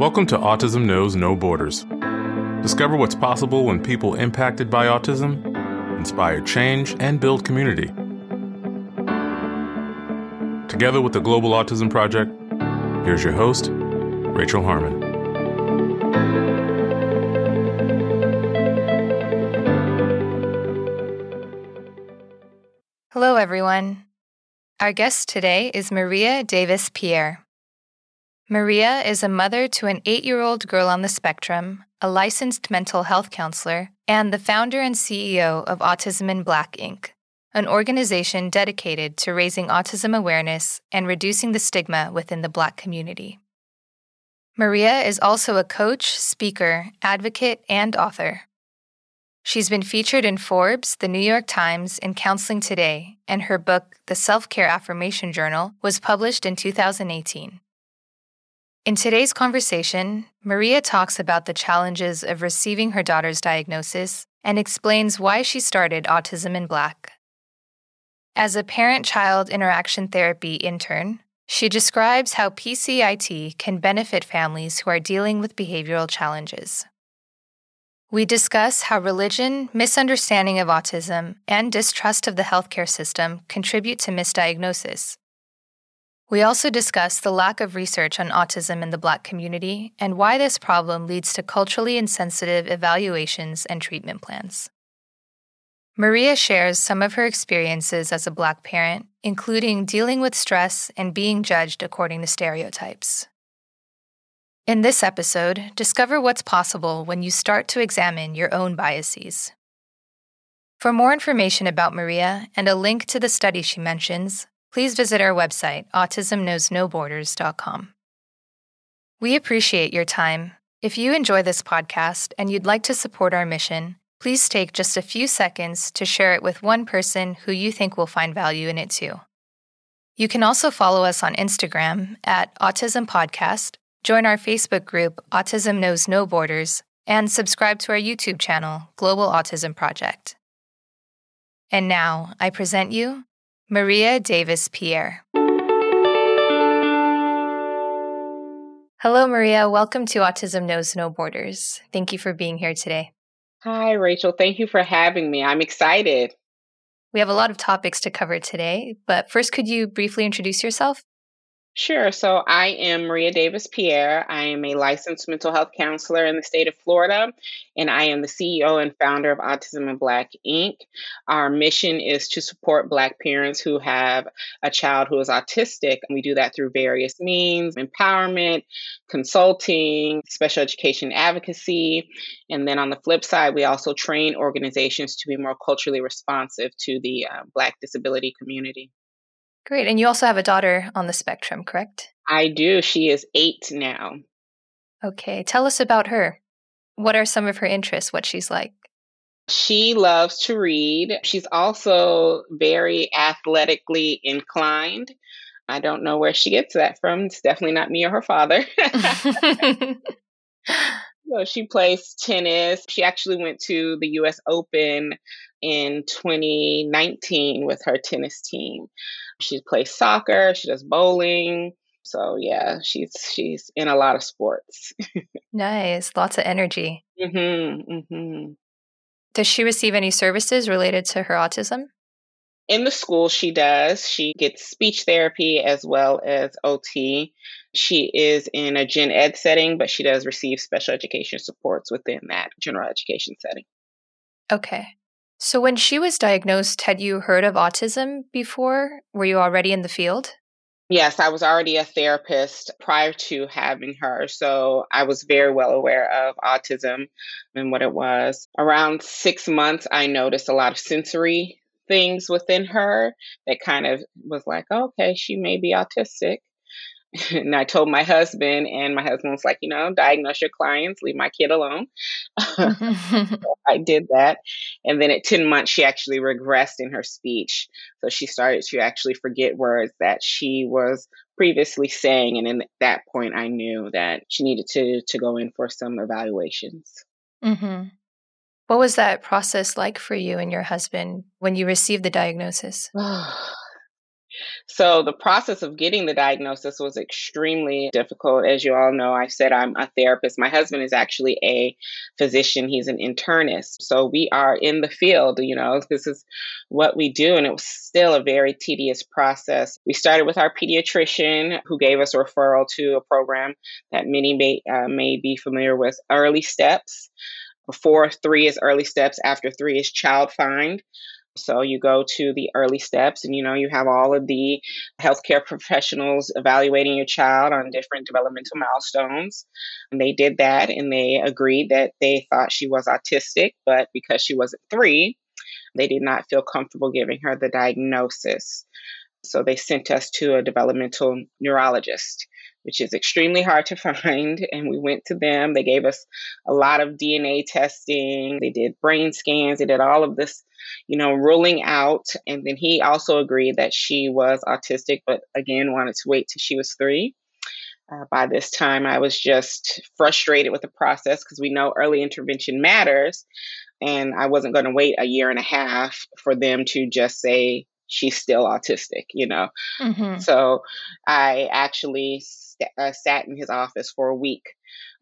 Welcome to Autism Knows No Borders. Discover what's possible when people impacted by autism inspire change and build community. Together with the Global Autism Project, here's your host, Rachel Harmon. Hello, everyone. Our guest today is Maria Davis Pierre. Maria is a mother to an eight year old girl on the spectrum, a licensed mental health counselor, and the founder and CEO of Autism in Black Inc., an organization dedicated to raising autism awareness and reducing the stigma within the Black community. Maria is also a coach, speaker, advocate, and author. She's been featured in Forbes, The New York Times, and Counseling Today, and her book, The Self Care Affirmation Journal, was published in 2018. In today's conversation, Maria talks about the challenges of receiving her daughter's diagnosis and explains why she started Autism in Black. As a parent child interaction therapy intern, she describes how PCIT can benefit families who are dealing with behavioral challenges. We discuss how religion, misunderstanding of autism, and distrust of the healthcare system contribute to misdiagnosis we also discuss the lack of research on autism in the Black community and why this problem leads to culturally insensitive evaluations and treatment plans. Maria shares some of her experiences as a Black parent, including dealing with stress and being judged according to stereotypes. In this episode, discover what's possible when you start to examine your own biases. For more information about Maria and a link to the study she mentions, please visit our website, autismknowsnoborders.com. We appreciate your time. If you enjoy this podcast and you'd like to support our mission, please take just a few seconds to share it with one person who you think will find value in it too. You can also follow us on Instagram at Autism Podcast, join our Facebook group Autism Knows No Borders, and subscribe to our YouTube channel, Global Autism Project. And now I present you Maria Davis Pierre. Hello, Maria. Welcome to Autism Knows No Borders. Thank you for being here today. Hi, Rachel. Thank you for having me. I'm excited. We have a lot of topics to cover today, but first, could you briefly introduce yourself? Sure. So I am Maria Davis Pierre. I am a licensed mental health counselor in the state of Florida, and I am the CEO and founder of Autism in Black Inc. Our mission is to support Black parents who have a child who is autistic. And we do that through various means empowerment, consulting, special education advocacy. And then on the flip side, we also train organizations to be more culturally responsive to the uh, Black disability community. Great. And you also have a daughter on the spectrum, correct? I do. She is eight now. Okay. Tell us about her. What are some of her interests? What she's like? She loves to read. She's also very athletically inclined. I don't know where she gets that from. It's definitely not me or her father. so she plays tennis. She actually went to the US Open in 2019 with her tennis team. She plays soccer, she does bowling. So yeah, she's she's in a lot of sports. nice, lots of energy. Mm-hmm, mm-hmm. Does she receive any services related to her autism? In the school, she does. She gets speech therapy as well as OT. She is in a gen ed setting, but she does receive special education supports within that general education setting. Okay. So, when she was diagnosed, had you heard of autism before? Were you already in the field? Yes, I was already a therapist prior to having her. So, I was very well aware of autism and what it was. Around six months, I noticed a lot of sensory things within her that kind of was like, okay, she may be autistic. and I told my husband, and my husband was like, you know, diagnose your clients, leave my kid alone. so I did that. And then at 10 months, she actually regressed in her speech. So she started to actually forget words that she was previously saying. And at that point, I knew that she needed to, to go in for some evaluations. Mm-hmm. What was that process like for you and your husband when you received the diagnosis? So the process of getting the diagnosis was extremely difficult. As you all know, I said I'm a therapist. My husband is actually a physician, he's an internist. So we are in the field, you know, this is what we do. And it was still a very tedious process. We started with our pediatrician who gave us a referral to a program that many may, uh, may be familiar with Early Steps. Before three is early steps, after three is child find. So you go to the early steps and you know you have all of the healthcare professionals evaluating your child on different developmental milestones. And they did that and they agreed that they thought she was autistic, but because she wasn't 3, they did not feel comfortable giving her the diagnosis. So they sent us to a developmental neurologist which is extremely hard to find. And we went to them. They gave us a lot of DNA testing. They did brain scans. They did all of this, you know, ruling out. And then he also agreed that she was autistic, but again, wanted to wait till she was three. Uh, by this time, I was just frustrated with the process because we know early intervention matters. And I wasn't going to wait a year and a half for them to just say, she's still autistic, you know? Mm-hmm. So I actually st- uh, sat in his office for a week.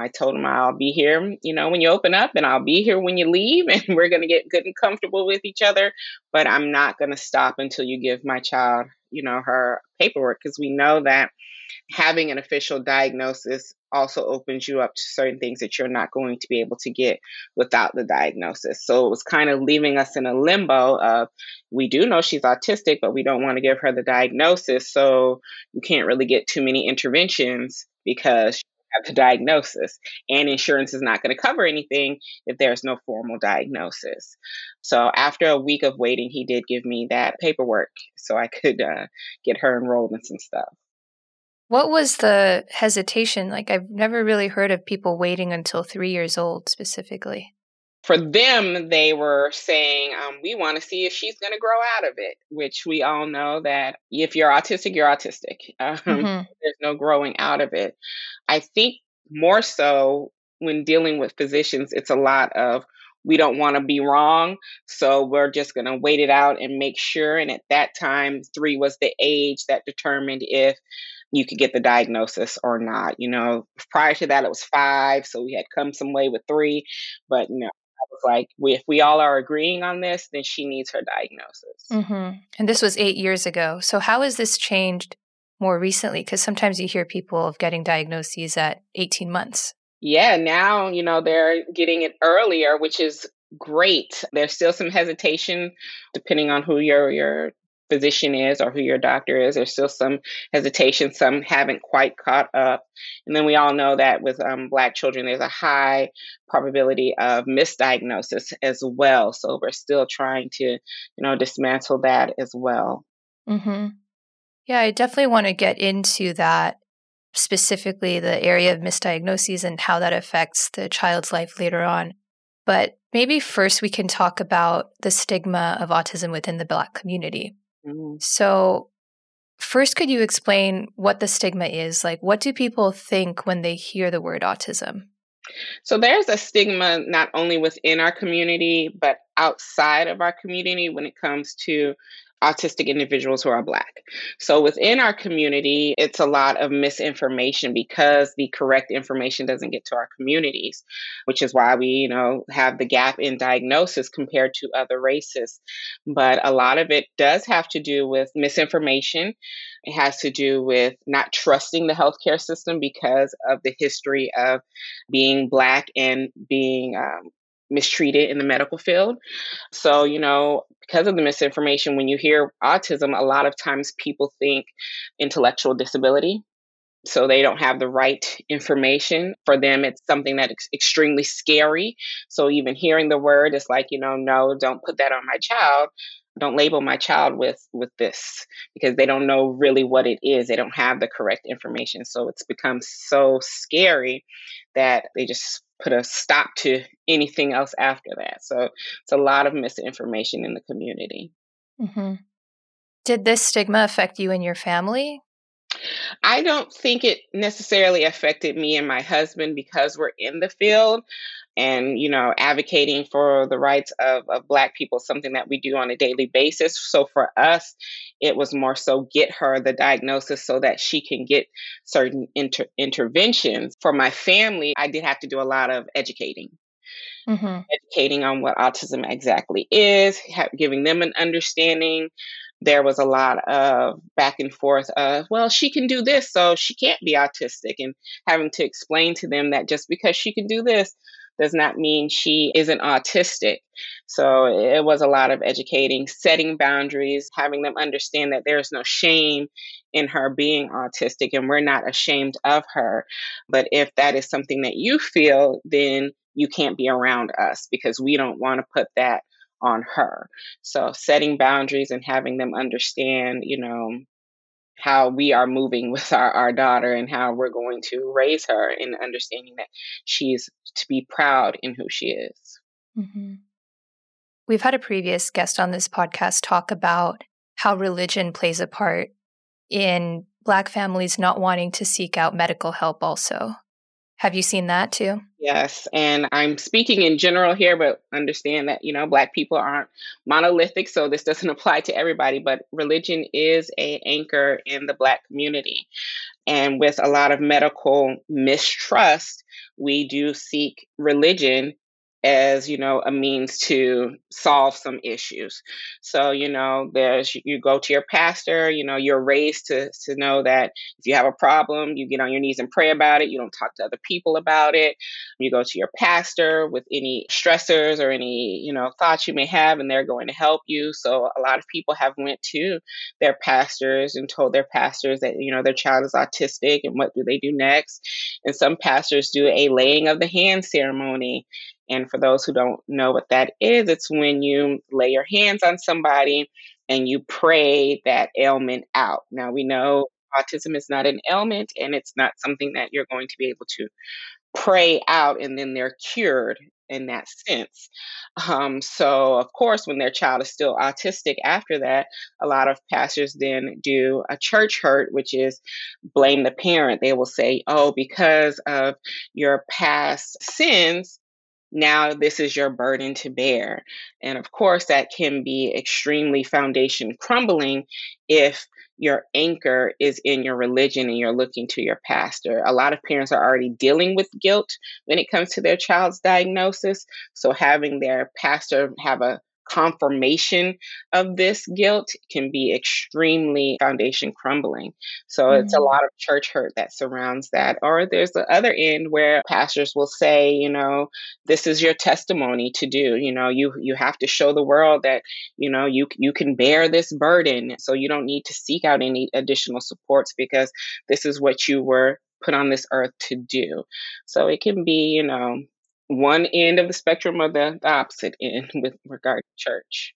I told him I'll be here, you know, when you open up, and I'll be here when you leave, and we're going to get good and comfortable with each other. But I'm not going to stop until you give my child, you know, her paperwork because we know that having an official diagnosis also opens you up to certain things that you're not going to be able to get without the diagnosis. So it was kind of leaving us in a limbo of we do know she's autistic, but we don't want to give her the diagnosis. So you can't really get too many interventions because have the diagnosis and insurance is not going to cover anything if there's no formal diagnosis so after a week of waiting he did give me that paperwork so i could uh, get her enrolled in some stuff what was the hesitation? Like, I've never really heard of people waiting until three years old specifically. For them, they were saying, um, we want to see if she's going to grow out of it, which we all know that if you're autistic, you're autistic. Um, mm-hmm. There's no growing out of it. I think more so when dealing with physicians, it's a lot of, we don't want to be wrong. So we're just going to wait it out and make sure. And at that time, three was the age that determined if you could get the diagnosis or not. You know, prior to that, it was five. So we had come some way with three. But, I was like, we, if we all are agreeing on this, then she needs her diagnosis. Mm-hmm. And this was eight years ago. So how has this changed more recently? Because sometimes you hear people of getting diagnoses at 18 months. Yeah, now, you know, they're getting it earlier, which is great. There's still some hesitation depending on who your your physician is or who your doctor is. There's still some hesitation. Some haven't quite caught up. And then we all know that with um, Black children, there's a high probability of misdiagnosis as well. So we're still trying to, you know, dismantle that as well. Mm-hmm. Yeah, I definitely want to get into that specifically the area of misdiagnoses and how that affects the child's life later on. But maybe first we can talk about the stigma of autism within the Black community. Mm-hmm. So, first, could you explain what the stigma is? Like, what do people think when they hear the word autism? So, there's a stigma not only within our community, but outside of our community when it comes to autistic individuals who are Black. So within our community, it's a lot of misinformation because the correct information doesn't get to our communities, which is why we, you know, have the gap in diagnosis compared to other races. But a lot of it does have to do with misinformation. It has to do with not trusting the healthcare system because of the history of being Black and being um, mistreated in the medical field. So, you know, because of the misinformation, when you hear autism, a lot of times people think intellectual disability. So they don't have the right information. For them, it's something that's extremely scary. So even hearing the word is like, you know, no, don't put that on my child. Don't label my child with with this because they don't know really what it is. They don't have the correct information. So it's become so scary that they just put a stop to anything else after that. So it's a lot of misinformation in the community. Mm-hmm. Did this stigma affect you and your family? I don't think it necessarily affected me and my husband because we're in the field. And you know advocating for the rights of, of black people something that we do on a daily basis. So for us it was more so get her the diagnosis so that she can get certain inter- interventions. For my family i did have to do a lot of educating. Mm-hmm. educating on what autism exactly is ha- giving them an understanding. There was a lot of back and forth of, well, she can do this, so she can't be autistic, and having to explain to them that just because she can do this does not mean she isn't autistic. So it was a lot of educating, setting boundaries, having them understand that there's no shame in her being autistic and we're not ashamed of her. But if that is something that you feel, then you can't be around us because we don't want to put that on her. So setting boundaries and having them understand, you know, how we are moving with our, our daughter and how we're going to raise her in understanding that she's to be proud in who she is. Mm-hmm. We've had a previous guest on this podcast talk about how religion plays a part in Black families not wanting to seek out medical help, also. Have you seen that too? Yes. And I'm speaking in general here, but understand that, you know, Black people aren't monolithic. So this doesn't apply to everybody, but religion is a anchor in the Black community. And with a lot of medical mistrust, we do seek religion as you know a means to solve some issues. So you know there's you go to your pastor you know you're raised to to know that if you have a problem you get on your knees and pray about it. You don't talk to other people about it. You go to your pastor with any stressors or any you know thoughts you may have and they're going to help you. So a lot of people have went to their pastors and told their pastors that you know their child is autistic and what do they do next? And some pastors do a laying of the hand ceremony and for those who don't know what that is, it's when you lay your hands on somebody and you pray that ailment out. Now, we know autism is not an ailment and it's not something that you're going to be able to pray out and then they're cured in that sense. Um, so, of course, when their child is still autistic after that, a lot of pastors then do a church hurt, which is blame the parent. They will say, oh, because of your past sins, now this is your burden to bear. And of course, that can be extremely foundation crumbling if your anchor is in your religion and you're looking to your pastor. A lot of parents are already dealing with guilt when it comes to their child's diagnosis. So having their pastor have a confirmation of this guilt can be extremely foundation crumbling. So mm-hmm. it's a mm-hmm. lot of church hurt that surrounds that. Or there's the other end where pastors will say, you know, this is your testimony to do. You know, you you have to show the world that, you know, you you can bear this burden. So you don't need to seek out any additional supports because this is what you were put on this earth to do. So it can be, you know, one end of the spectrum or the, the opposite end with regard to church.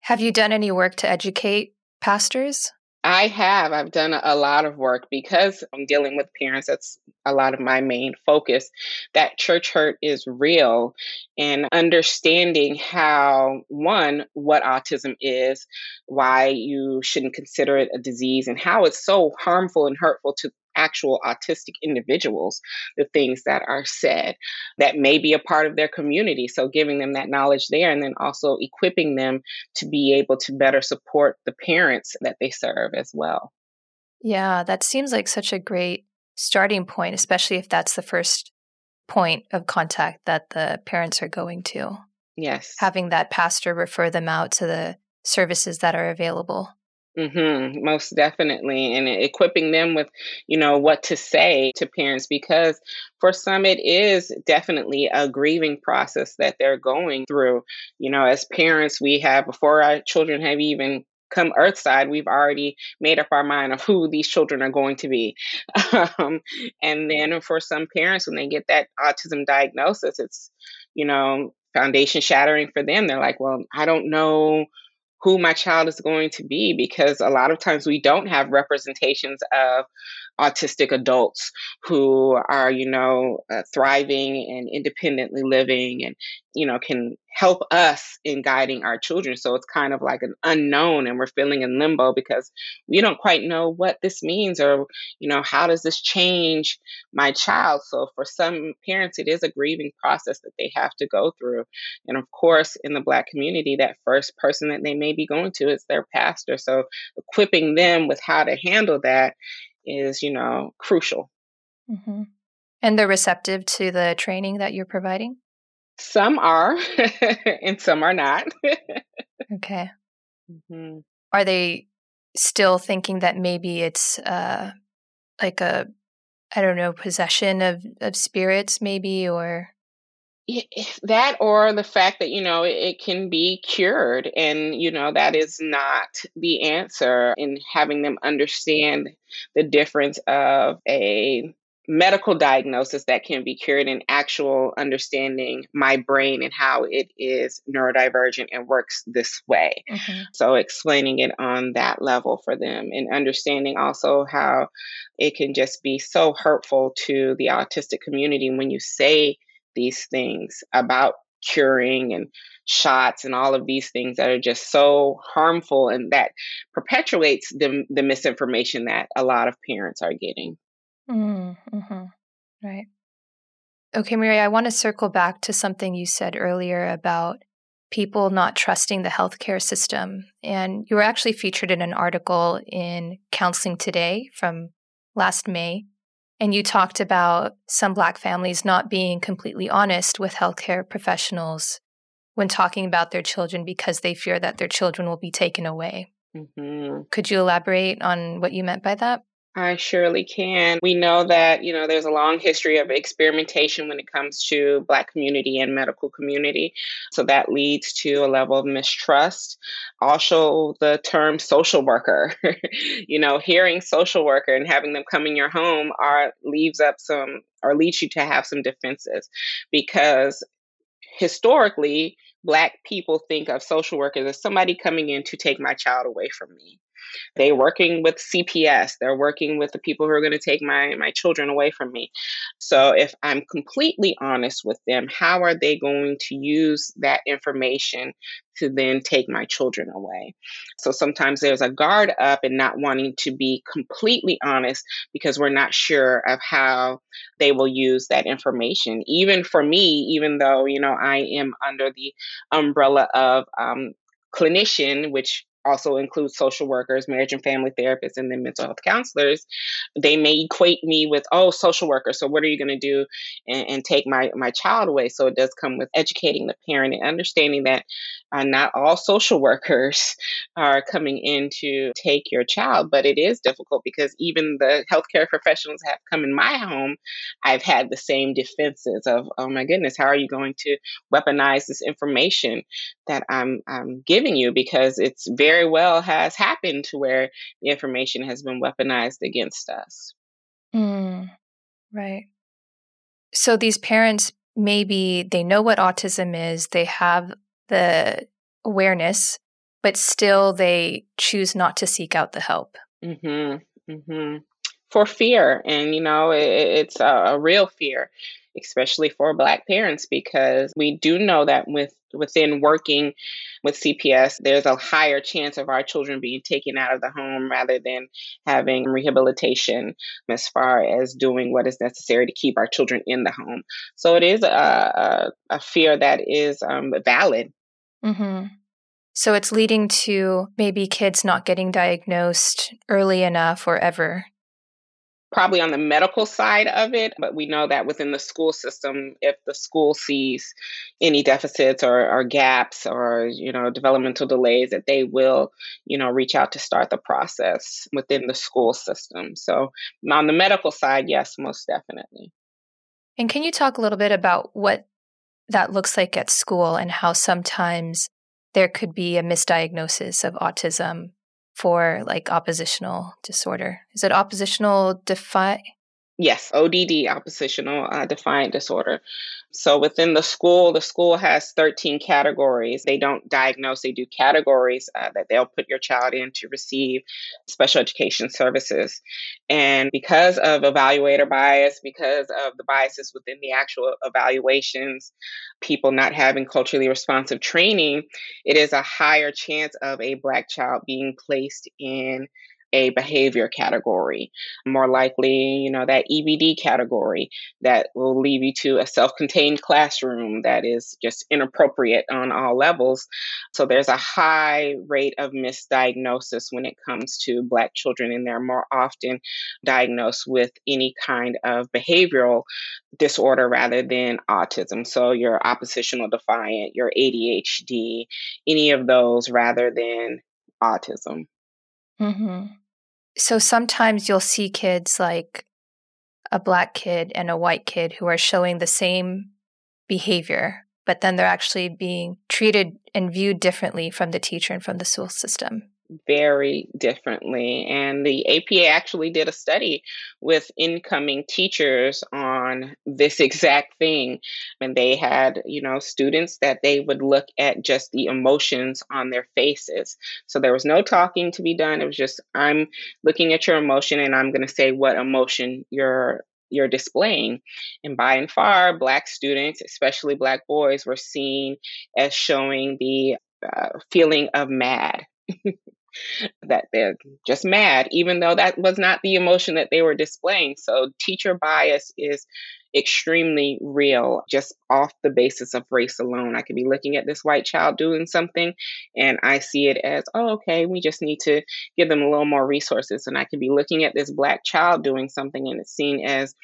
Have you done any work to educate pastors? I have. I've done a lot of work because I'm dealing with parents. That's a lot of my main focus. That church hurt is real and understanding how, one, what autism is, why you shouldn't consider it a disease, and how it's so harmful and hurtful to actual autistic individuals, the things that are said that may be a part of their community. So giving them that knowledge there and then also equipping them to be able to better support the parents that they serve as well. Yeah, that seems like such a great starting point, especially if that's the first point of contact that the parents are going to. Yes. Having that pastor refer them out to the services that are available. Mm-hmm, most definitely. And equipping them with, you know, what to say to parents because for some it is definitely a grieving process that they're going through. You know, as parents, we have, before our children have even come earthside we've already made up our mind of who these children are going to be um, and then for some parents when they get that autism diagnosis it's you know foundation shattering for them they're like well i don't know who my child is going to be because a lot of times we don't have representations of autistic adults who are you know uh, thriving and independently living and you know can help us in guiding our children. So it's kind of like an unknown and we're feeling in limbo because we don't quite know what this means or, you know, how does this change my child? So for some parents, it is a grieving process that they have to go through. And of course, in the Black community, that first person that they may be going to is their pastor. So equipping them with how to handle that is, you know, crucial. Mm-hmm. And they're receptive to the training that you're providing? Some are, and some are not. okay. Mm-hmm. Are they still thinking that maybe it's uh, like a, I don't know, possession of, of spirits, maybe, or? That or the fact that you know it can be cured and you know that is not the answer in having them understand the difference of a medical diagnosis that can be cured and actual understanding my brain and how it is neurodivergent and works this way. Mm-hmm. So explaining it on that level for them and understanding also how it can just be so hurtful to the autistic community when you say these things about curing and shots and all of these things that are just so harmful and that perpetuates the, the misinformation that a lot of parents are getting. Mm-hmm. Right. Okay, Maria, I want to circle back to something you said earlier about people not trusting the healthcare system. And you were actually featured in an article in Counseling Today from last May. And you talked about some Black families not being completely honest with healthcare professionals when talking about their children because they fear that their children will be taken away. Mm-hmm. Could you elaborate on what you meant by that? I surely can. We know that, you know, there's a long history of experimentation when it comes to Black community and medical community. So that leads to a level of mistrust. Also, the term social worker, you know, hearing social worker and having them come in your home are leaves up some or leads you to have some defenses because historically, Black people think of social workers as somebody coming in to take my child away from me. They're working with CPS. They're working with the people who are going to take my, my children away from me. So if I'm completely honest with them, how are they going to use that information to then take my children away? So sometimes there's a guard up and not wanting to be completely honest because we're not sure of how they will use that information. Even for me, even though, you know, I am under the umbrella of um, clinician, which also includes social workers, marriage and family therapists, and then mental health counselors, they may equate me with, oh, social worker. So what are you going to do and, and, take my, my child away? So it does come with educating the parent and understanding that uh, not all social workers are coming in to take your child, but it is difficult because even the healthcare professionals have come in my home. I've had the same defenses of, oh my goodness, how are you going to weaponize this information that I'm, I'm giving you? Because it's very well has happened to where the information has been weaponized against us. Mm, right. So these parents maybe they know what autism is, they have the awareness, but still they choose not to seek out the help. Mm-hmm, mm-hmm. For fear. And, you know, it, it's a, a real fear, especially for Black parents, because we do know that with within working with CPS, there's a higher chance of our children being taken out of the home rather than having rehabilitation as far as doing what is necessary to keep our children in the home. So it is a, a, a fear that is um, valid Mm-hmm. So it's leading to maybe kids not getting diagnosed early enough or ever. Probably on the medical side of it, but we know that within the school system, if the school sees any deficits or, or gaps or you know developmental delays, that they will you know reach out to start the process within the school system. So on the medical side, yes, most definitely. And can you talk a little bit about what that looks like at school and how sometimes there could be a misdiagnosis of autism for like oppositional disorder. Is it oppositional defi Yes, ODD, oppositional uh, defiant disorder. So within the school, the school has 13 categories. They don't diagnose, they do categories uh, that they'll put your child in to receive special education services. And because of evaluator bias, because of the biases within the actual evaluations, people not having culturally responsive training, it is a higher chance of a Black child being placed in a behavior category, more likely, you know, that EBD category that will lead you to a self contained classroom that is just inappropriate on all levels. So there's a high rate of misdiagnosis when it comes to Black children, and they're more often diagnosed with any kind of behavioral disorder rather than autism. So your oppositional defiant, your ADHD, any of those rather than autism. Mm-hmm. So sometimes you'll see kids like a black kid and a white kid who are showing the same behavior, but then they're actually being treated and viewed differently from the teacher and from the school system very differently. And the APA actually did a study with incoming teachers on this exact thing. And they had, you know, students that they would look at just the emotions on their faces. So there was no talking to be done. It was just, I'm looking at your emotion and I'm going to say what emotion you're you're displaying. And by and far, Black students, especially Black boys, were seen as showing the uh, feeling of mad. that they're just mad, even though that was not the emotion that they were displaying. So, teacher bias is extremely real just off the basis of race alone. I could be looking at this white child doing something and I see it as, oh, okay, we just need to give them a little more resources. And I could be looking at this black child doing something and it's seen as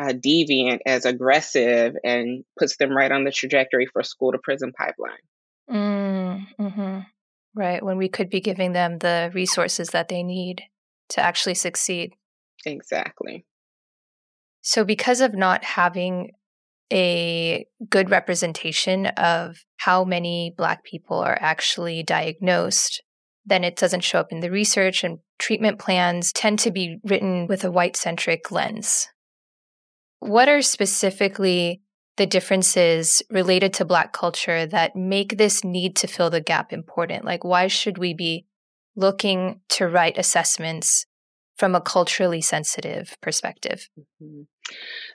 uh, deviant, as aggressive, and puts them right on the trajectory for school to prison pipeline. Mm, mm-hmm. Right. When we could be giving them the resources that they need to actually succeed. Exactly. So, because of not having a good representation of how many Black people are actually diagnosed, then it doesn't show up in the research, and treatment plans tend to be written with a white centric lens. What are specifically the differences related to Black culture that make this need to fill the gap important? Like, why should we be looking to write assessments from a culturally sensitive perspective? Mm-hmm.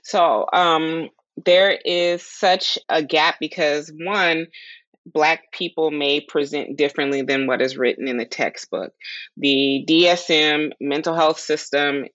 So, um, there is such a gap because one, Black people may present differently than what is written in the textbook. The DSM mental health system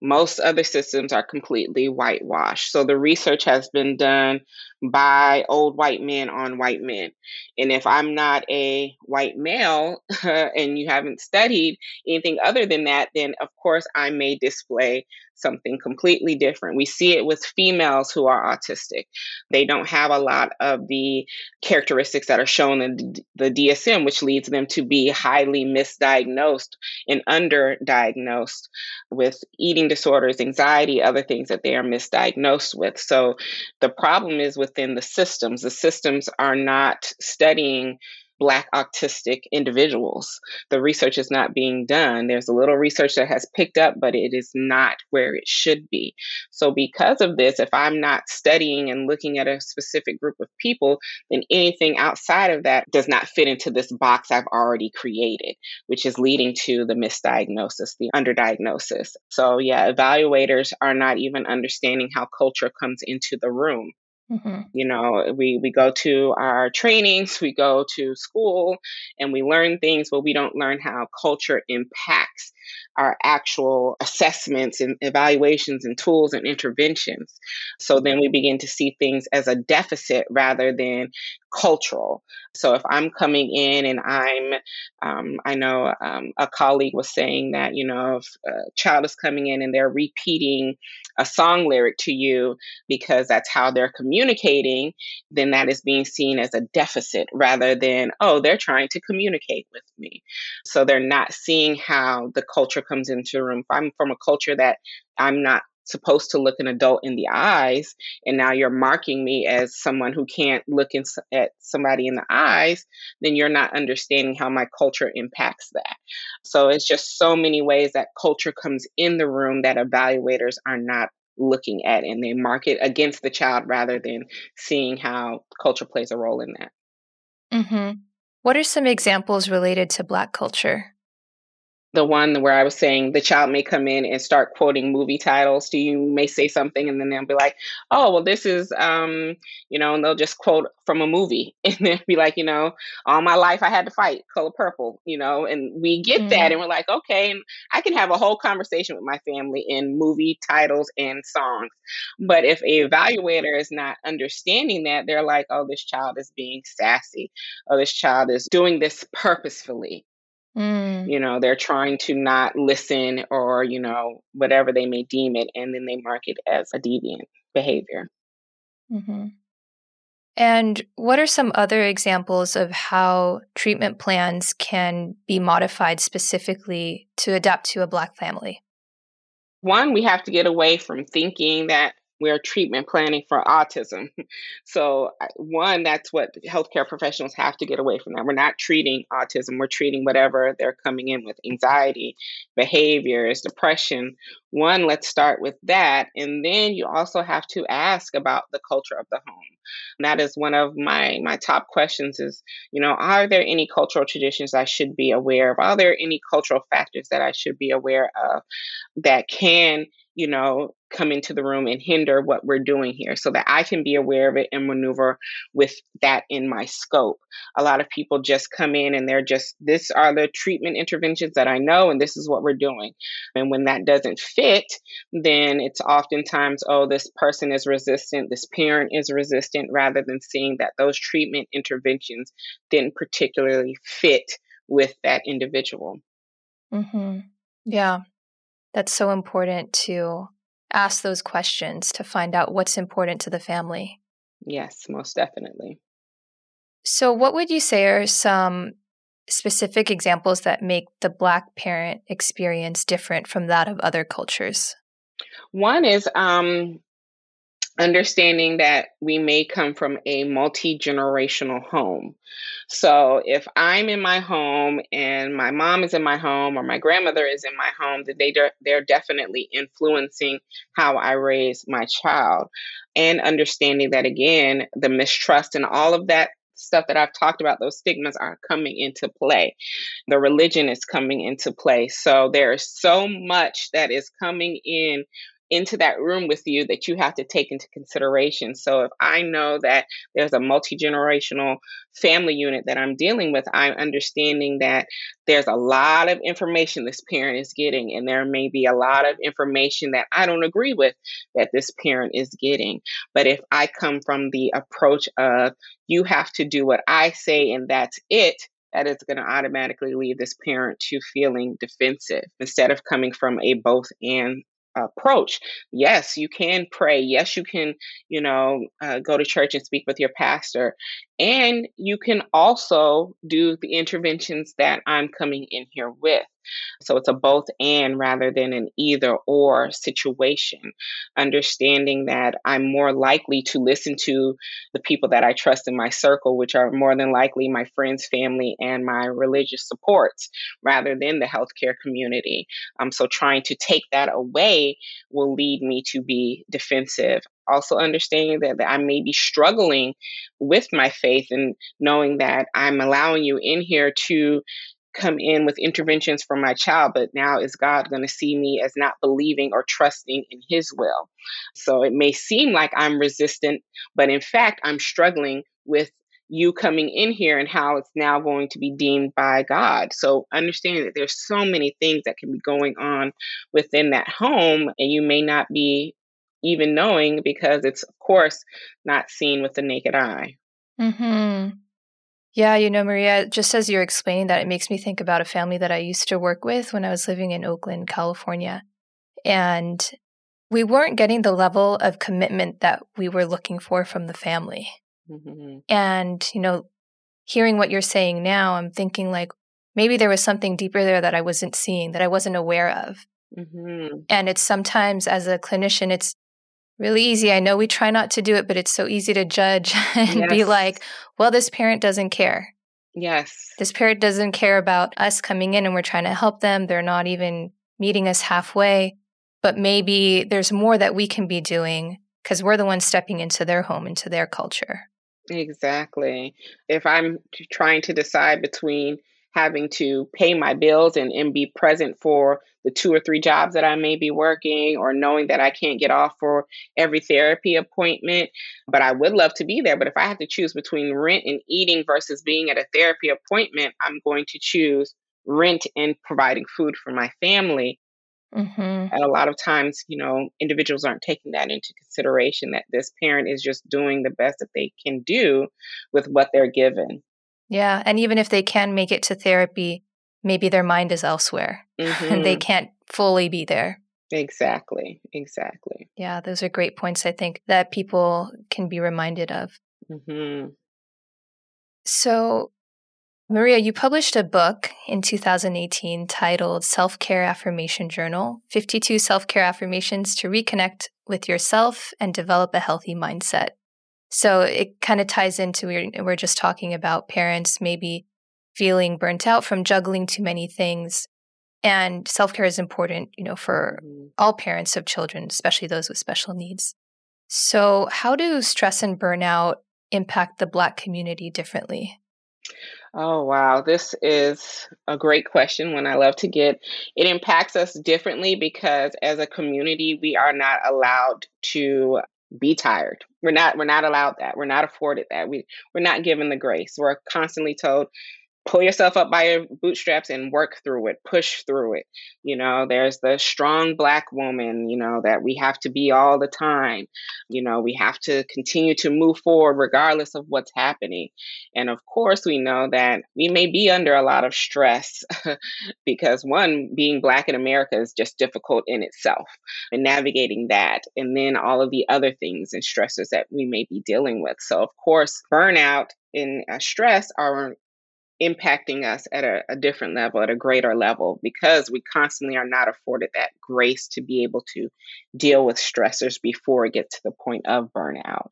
most other systems are completely whitewashed. So the research has been done by old white men on white men. And if I'm not a white male and you haven't studied anything other than that, then of course I may display something completely different. We see it with females who are autistic. They don't have a lot of the characteristics that are shown in the DSM, which leads them to be highly misdiagnosed and underdiagnosed with eating disorders, anxiety, other things that they are misdiagnosed with. So the problem is within the systems. The systems are not studying Black autistic individuals. The research is not being done. There's a little research that has picked up, but it is not where it should be. So, because of this, if I'm not studying and looking at a specific group of people, then anything outside of that does not fit into this box I've already created, which is leading to the misdiagnosis, the underdiagnosis. So, yeah, evaluators are not even understanding how culture comes into the room. Mm-hmm. You know, we, we go to our trainings, we go to school, and we learn things, but we don't learn how culture impacts our actual assessments and evaluations and tools and interventions. So then we begin to see things as a deficit rather than cultural. So if I'm coming in and I'm, um, I know um, a colleague was saying that, you know, if a child is coming in and they're repeating a song lyric to you because that's how they're communicating, then that is being seen as a deficit rather than, oh, they're trying to communicate with me. So they're not seeing how the culture comes into a room. If I'm from a culture that I'm not supposed to look an adult in the eyes and now you're marking me as someone who can't look in, at somebody in the eyes then you're not understanding how my culture impacts that so it's just so many ways that culture comes in the room that evaluators are not looking at and they mark it against the child rather than seeing how culture plays a role in that. Mm-hmm. What are some examples related to Black culture? The one where I was saying the child may come in and start quoting movie titles. To you, may say something, and then they'll be like, "Oh, well, this is," um, you know, and they'll just quote from a movie, and then be like, you know, all my life I had to fight Color Purple, you know, and we get mm-hmm. that, and we're like, okay, and I can have a whole conversation with my family in movie titles and songs, but if a evaluator is not understanding that, they're like, oh, this child is being sassy, or this child is doing this purposefully Mm. You know, they're trying to not listen or, you know, whatever they may deem it, and then they mark it as a deviant behavior. Mm-hmm. And what are some other examples of how treatment plans can be modified specifically to adapt to a Black family? One, we have to get away from thinking that we're treatment planning for autism. So, one, that's what healthcare professionals have to get away from that. We're not treating autism, we're treating whatever they're coming in with anxiety, behaviors, depression. One, let's start with that. And then you also have to ask about the culture of the home. And that is one of my my top questions is, you know, are there any cultural traditions I should be aware of? Are there any cultural factors that I should be aware of that can you know, come into the room and hinder what we're doing here so that I can be aware of it and maneuver with that in my scope. A lot of people just come in and they're just, this are the treatment interventions that I know, and this is what we're doing. And when that doesn't fit, then it's oftentimes, oh, this person is resistant, this parent is resistant, rather than seeing that those treatment interventions didn't particularly fit with that individual. Mm-hmm. Yeah. That's so important to ask those questions to find out what's important to the family. Yes, most definitely. So, what would you say are some specific examples that make the Black parent experience different from that of other cultures? One is um, understanding that we may come from a multi generational home. So if I'm in my home and my mom is in my home or my grandmother is in my home, that they de- they're definitely influencing how I raise my child. And understanding that again, the mistrust and all of that stuff that I've talked about, those stigmas are coming into play. The religion is coming into play. So there is so much that is coming in into that room with you that you have to take into consideration. So if I know that there's a multi generational family unit that I'm dealing with, I'm understanding that there's a lot of information this parent is getting, and there may be a lot of information that I don't agree with that this parent is getting. But if I come from the approach of you have to do what I say and that's it, that is going to automatically leave this parent to feeling defensive instead of coming from a both and approach. Yes, you can pray. Yes, you can, you know, uh, go to church and speak with your pastor. And you can also do the interventions that I'm coming in here with. So it's a both and rather than an either or situation. Understanding that I'm more likely to listen to the people that I trust in my circle, which are more than likely my friends, family, and my religious supports, rather than the healthcare community. Um, so trying to take that away will lead me to be defensive also understanding that, that I may be struggling with my faith and knowing that I'm allowing you in here to come in with interventions for my child, but now is God going to see me as not believing or trusting in His will? So it may seem like I'm resistant, but in fact, I'm struggling with you coming in here and how it's now going to be deemed by God. So understanding that there's so many things that can be going on within that home, and you may not be even knowing because it's, of course, not seen with the naked eye. Hmm. Yeah, you know, Maria, just as you're explaining that, it makes me think about a family that I used to work with when I was living in Oakland, California. And we weren't getting the level of commitment that we were looking for from the family. Mm-hmm. And, you know, hearing what you're saying now, I'm thinking like maybe there was something deeper there that I wasn't seeing, that I wasn't aware of. Mm-hmm. And it's sometimes as a clinician, it's really easy. I know we try not to do it, but it's so easy to judge and yes. be like, well, this parent doesn't care. Yes. This parent doesn't care about us coming in and we're trying to help them. They're not even meeting us halfway. but maybe there's more that we can be doing because we're the ones stepping into their home, into their culture. Exactly. If I'm trying to decide between having to pay my bills and, and be present for the two or three jobs that I may be working, or knowing that I can't get off for every therapy appointment. But I would love to be there. But if I have to choose between rent and eating versus being at a therapy appointment, I'm going to choose rent and providing food for my family. Mm-hmm. And a lot of times, you know, individuals aren't taking that into consideration that this parent is just doing the best that they can do with what they're given. Yeah. And even if they can make it to therapy, maybe their mind is elsewhere mm-hmm. and they can't fully be there. Exactly. Exactly. Yeah. Those are great points, I think, that people can be reminded of. Mm-hmm. So, Maria, you published a book in 2018 titled Self Care Affirmation Journal 52 Self Care Affirmations to Reconnect with Yourself and Develop a Healthy Mindset. So it kind of ties into we're, we're just talking about parents maybe feeling burnt out from juggling too many things. And self care is important, you know, for mm-hmm. all parents of children, especially those with special needs. So, how do stress and burnout impact the Black community differently? Oh, wow. This is a great question. One I love to get. It impacts us differently because as a community, we are not allowed to be tired. We're not we're not allowed that. We're not afforded that. We we're not given the grace. We're constantly told pull yourself up by your bootstraps and work through it, push through it. You know, there's the strong black woman, you know, that we have to be all the time. You know, we have to continue to move forward regardless of what's happening. And of course, we know that we may be under a lot of stress because one, being black in America is just difficult in itself and navigating that. And then all of the other things and stresses that we may be dealing with. So, of course, burnout and uh, stress are impacting us at a, a, different level, at a greater level, because we constantly are not afforded that grace to be able to deal with stressors before it gets to the point of burnout.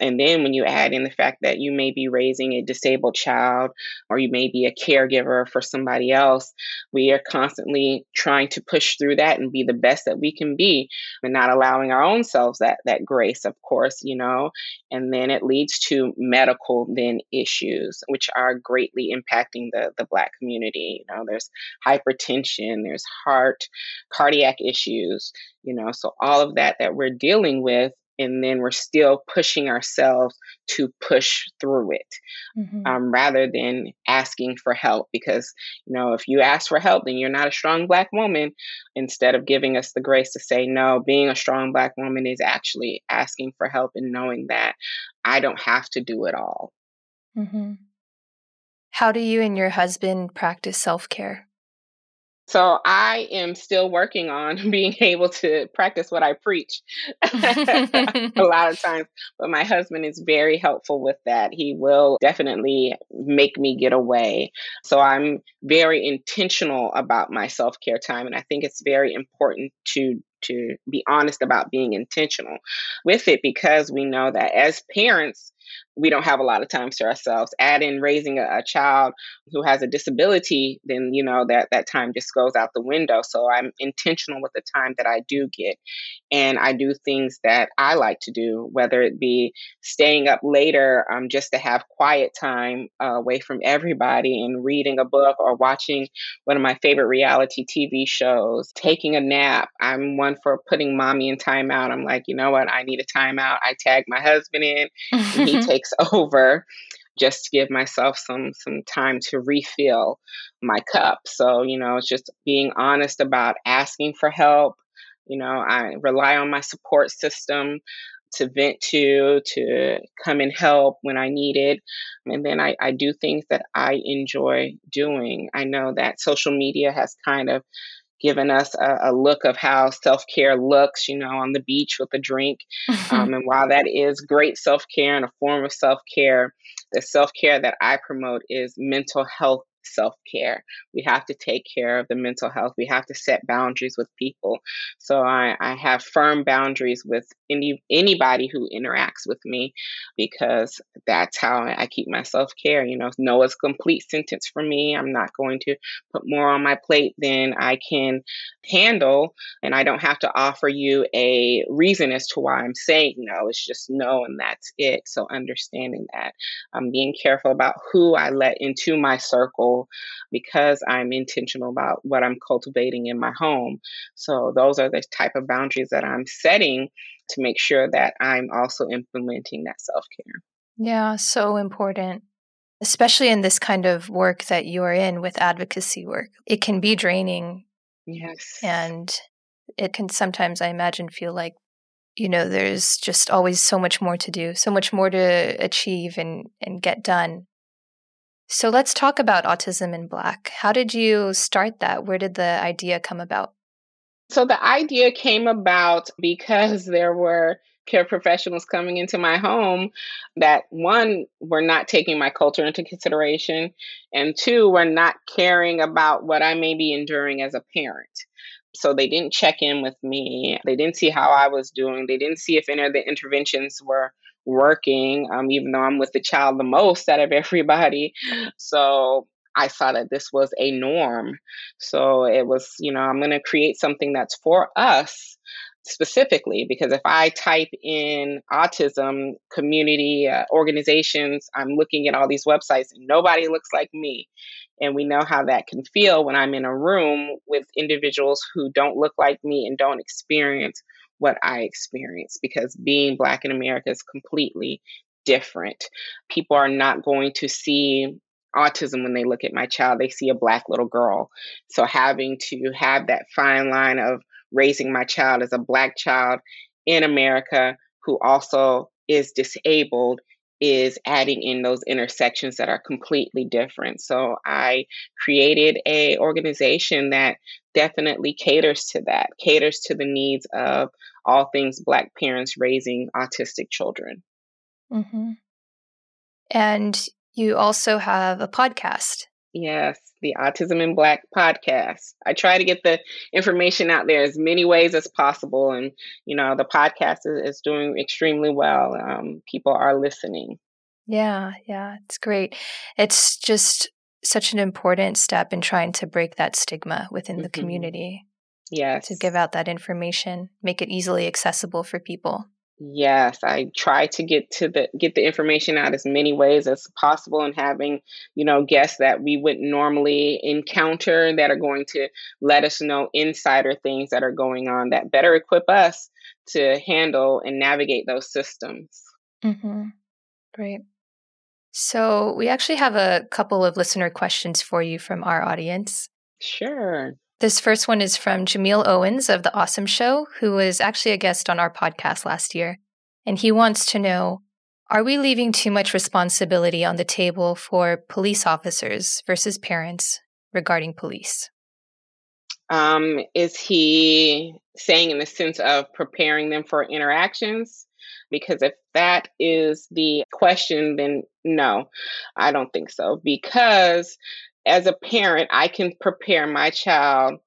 And then when you add in the fact that you may be raising a disabled child or you may be a caregiver for somebody else, we are constantly trying to push through that and be the best that we can be and not allowing our own selves that that grace, of course, you know. And then it leads to medical then issues, which are greatly impacting the, the black community. You know, there's hypertension, there's heart, cardiac issues, you know, so all of that that we're dealing with and then we're still pushing ourselves to push through it mm-hmm. um, rather than asking for help because you know if you ask for help then you're not a strong black woman instead of giving us the grace to say no being a strong black woman is actually asking for help and knowing that i don't have to do it all mm-hmm. How do you and your husband practice self-care so I am still working on being able to practice what I preach a lot of times. But my husband is very helpful with that. He will definitely make me get away. So I'm very intentional about my self care time. And I think it's very important to to be honest about being intentional with it because we know that as parents we don't have a lot of time to ourselves. Add in raising a, a, child who has a disability, then you know that that time just goes out the window. So I'm intentional with the time that I do get, and I do things that I like to do, whether it be staying up later um, just to have quiet time uh, away from everybody and reading a book or watching one of my favorite reality TV shows, taking a nap. I'm one for putting mommy in timeout. I'm like, you know what? I need a timeout. I tag my husband in, takes mm-hmm. takes over just to give myself some some time to refill my cup. So, you know, it's just being honest about asking for help. You know, I rely on my support system to vent to, to come and help when I need it. And then I, I do things that I enjoy doing. I know that social media has kind of given us a, a look of how self care looks, you know, on the beach with a drink. Um, and while that is great self care and a form of self care, the self care that I promote is mental health self care. We have to take care of the mental health. We have to set boundaries with people. So I, I have firm boundaries with any anybody who interacts with me because that's how I keep my self care. You know, no is complete sentence for me. I'm not going to put more on my plate than I can handle, and I don't have to offer you a reason as to why I'm saying no. It's just no, and that's it. So understanding that, I'm being careful about who I let into my circle because I'm intentional about what I'm cultivating in my home. So those are the type of boundaries that I'm setting to make sure that I'm also implementing that self care. Yeah, so important. Especially in this kind of work that you're in with advocacy work, it can be draining. Yes. And it can sometimes, I imagine, feel like, you know, there's just always so much more to do, so much more to achieve and, and get done. So let's talk about Autism in Black. How did you start that? Where did the idea come about? So the idea came about because there were care professionals coming into my home that one were not taking my culture into consideration and two were not caring about what I may be enduring as a parent. So they didn't check in with me. They didn't see how I was doing. They didn't see if any of the interventions were working, um, even though I'm with the child the most out of everybody. So I saw that this was a norm. So it was, you know, I'm going to create something that's for us specifically because if I type in autism community uh, organizations, I'm looking at all these websites and nobody looks like me. And we know how that can feel when I'm in a room with individuals who don't look like me and don't experience what I experience because being Black in America is completely different. People are not going to see autism when they look at my child they see a black little girl so having to have that fine line of raising my child as a black child in america who also is disabled is adding in those intersections that are completely different so i created a organization that definitely caters to that caters to the needs of all things black parents raising autistic children mm-hmm. and you also have a podcast. Yes, the Autism in Black podcast. I try to get the information out there as many ways as possible. And, you know, the podcast is, is doing extremely well. Um, people are listening. Yeah, yeah, it's great. It's just such an important step in trying to break that stigma within mm-hmm. the community. Yes. To give out that information, make it easily accessible for people. Yes, I try to get to the get the information out as many ways as possible and having, you know, guests that we wouldn't normally encounter that are going to let us know insider things that are going on that better equip us to handle and navigate those systems. Mm-hmm. Great. So we actually have a couple of listener questions for you from our audience. Sure. This first one is from Jameel Owens of The Awesome Show, who was actually a guest on our podcast last year. And he wants to know Are we leaving too much responsibility on the table for police officers versus parents regarding police? Um, is he saying in the sense of preparing them for interactions? Because if that is the question, then no, I don't think so. Because as a parent, I can prepare my child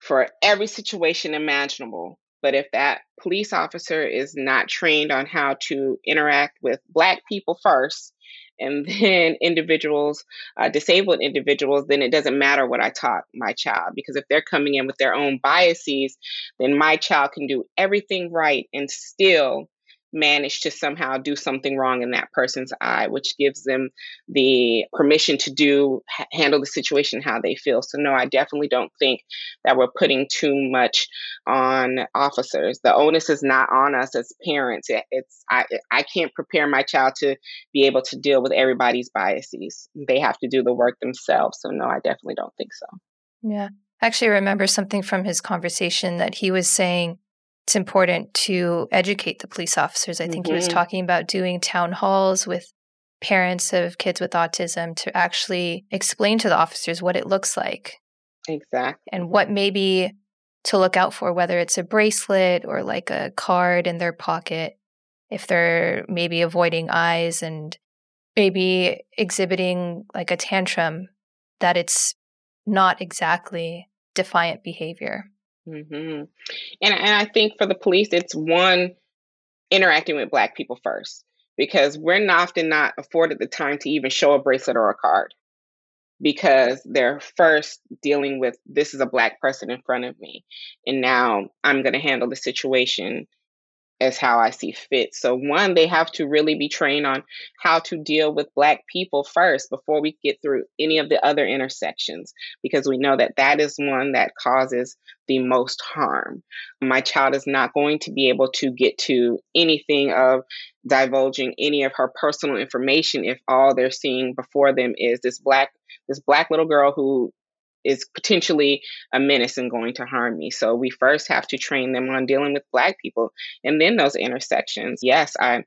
for every situation imaginable. But if that police officer is not trained on how to interact with Black people first, and then individuals, uh, disabled individuals, then it doesn't matter what I taught my child. Because if they're coming in with their own biases, then my child can do everything right and still manage to somehow do something wrong in that person's eye, which gives them the permission to do handle the situation how they feel. So no, I definitely don't think that we're putting too much on officers. The onus is not on us as parents. It's I I can't prepare my child to be able to deal with everybody's biases. They have to do the work themselves. So no, I definitely don't think so. Yeah. I actually remember something from his conversation that he was saying it's important to educate the police officers. I think mm-hmm. he was mm-hmm. talking about doing town halls with parents of kids with autism to actually explain to the officers what it looks like. Exactly. And what maybe to look out for, whether it's a bracelet or like a card in their pocket, if they're maybe avoiding eyes and maybe exhibiting like a tantrum that it's not exactly defiant behavior. Mm-hmm. And and I think for the police, it's one interacting with Black people first because we're often not afforded the time to even show a bracelet or a card because they're first dealing with this is a black person in front of me and now i'm going to handle the situation as how I see fit. So, one, they have to really be trained on how to deal with Black people first before we get through any of the other intersections, because we know that that is one that causes the most harm. My child is not going to be able to get to anything of divulging any of her personal information if all they're seeing before them is this black this black little girl who is potentially a menace and going to harm me. So we first have to train them on dealing with Black people and then those intersections. Yes, I'm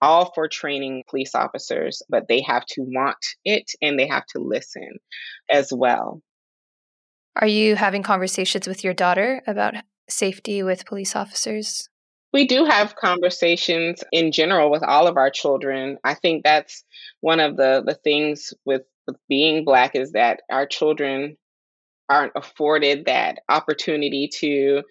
all for training police officers, but they have to want it and they have to listen as well. Are you having conversations with your daughter about safety with police officers? We do have conversations in general with all of our children. I think that's one of the, the things with, with being Black is that our children aren't afforded that opportunity to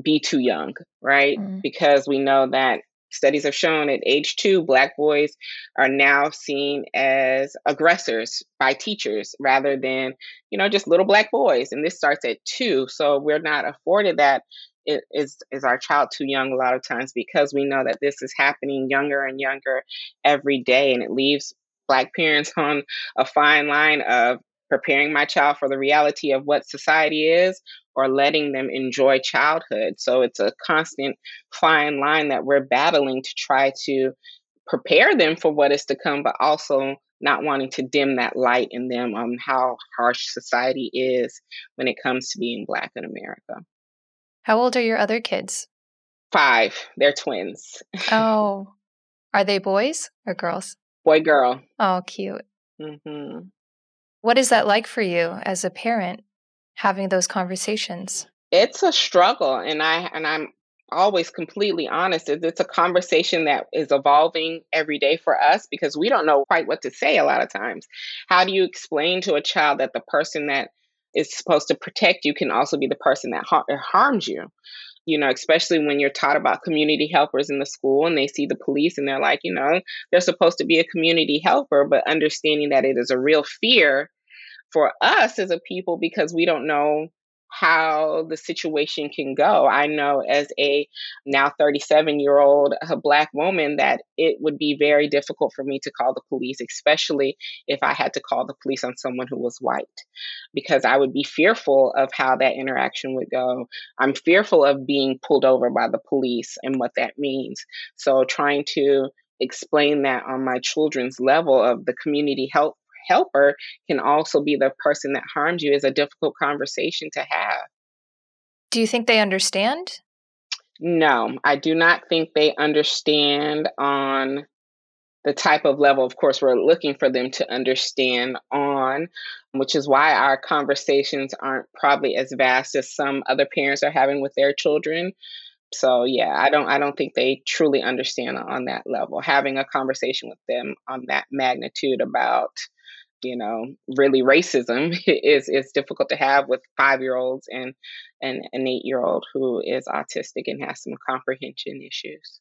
be too young, right? Mm. Because we know that studies have shown at age two, Black boys are now seen as aggressors by teachers rather than, you know, just little Black boys. And this starts at two. So we're not afforded that. It is is our child too young a lot of times because we know that this is happening younger and younger every day and it leaves black parents on a fine line of preparing my child for the reality of what society is or letting them enjoy childhood. So it's a constant fine line that we're battling to try to prepare them for what is to come, but also not wanting to dim that light in them on how harsh society is when it comes to being Black in America. How old are your other kids? Five. They're twins. oh, are they boys or girls? Boy, girl. Oh, cute. Mm-hmm. What is that like for you as a parent having those conversations? It's a struggle and I and I'm always completely honest it's a conversation that is evolving every day for us because we don't know quite what to say a lot of times. How do you explain to a child that the person that is supposed to protect you can also be the person that har- harms you? you know, especially when you're taught about community helpers in the school and they see the police and they're like, you know, they're supposed to be a community helper, but understanding that it is a real fear for us as a people because we don't know how the situation can go. I know as a now 37 year old black woman that it would be very difficult for me to call the police, especially if I had to call the police on someone who was white, because I would be fearful of how that interaction would go. I'm fearful of being pulled over by the police and what that means. So trying to explain that on my children's level of the community health helper can also be the person that harms you is a difficult conversation to have. Do you think they understand? No, I do not think they understand on the type of level, of course, we're looking for them to understand on, which is why our conversations aren't probably as vast as some other parents are having with their children. So yeah, I don't I don't think they truly understand on that level. Having a conversation with them on that magnitude about you know, really racism is is difficult to have with five year olds and and an eight year old who is autistic and has some comprehension issues.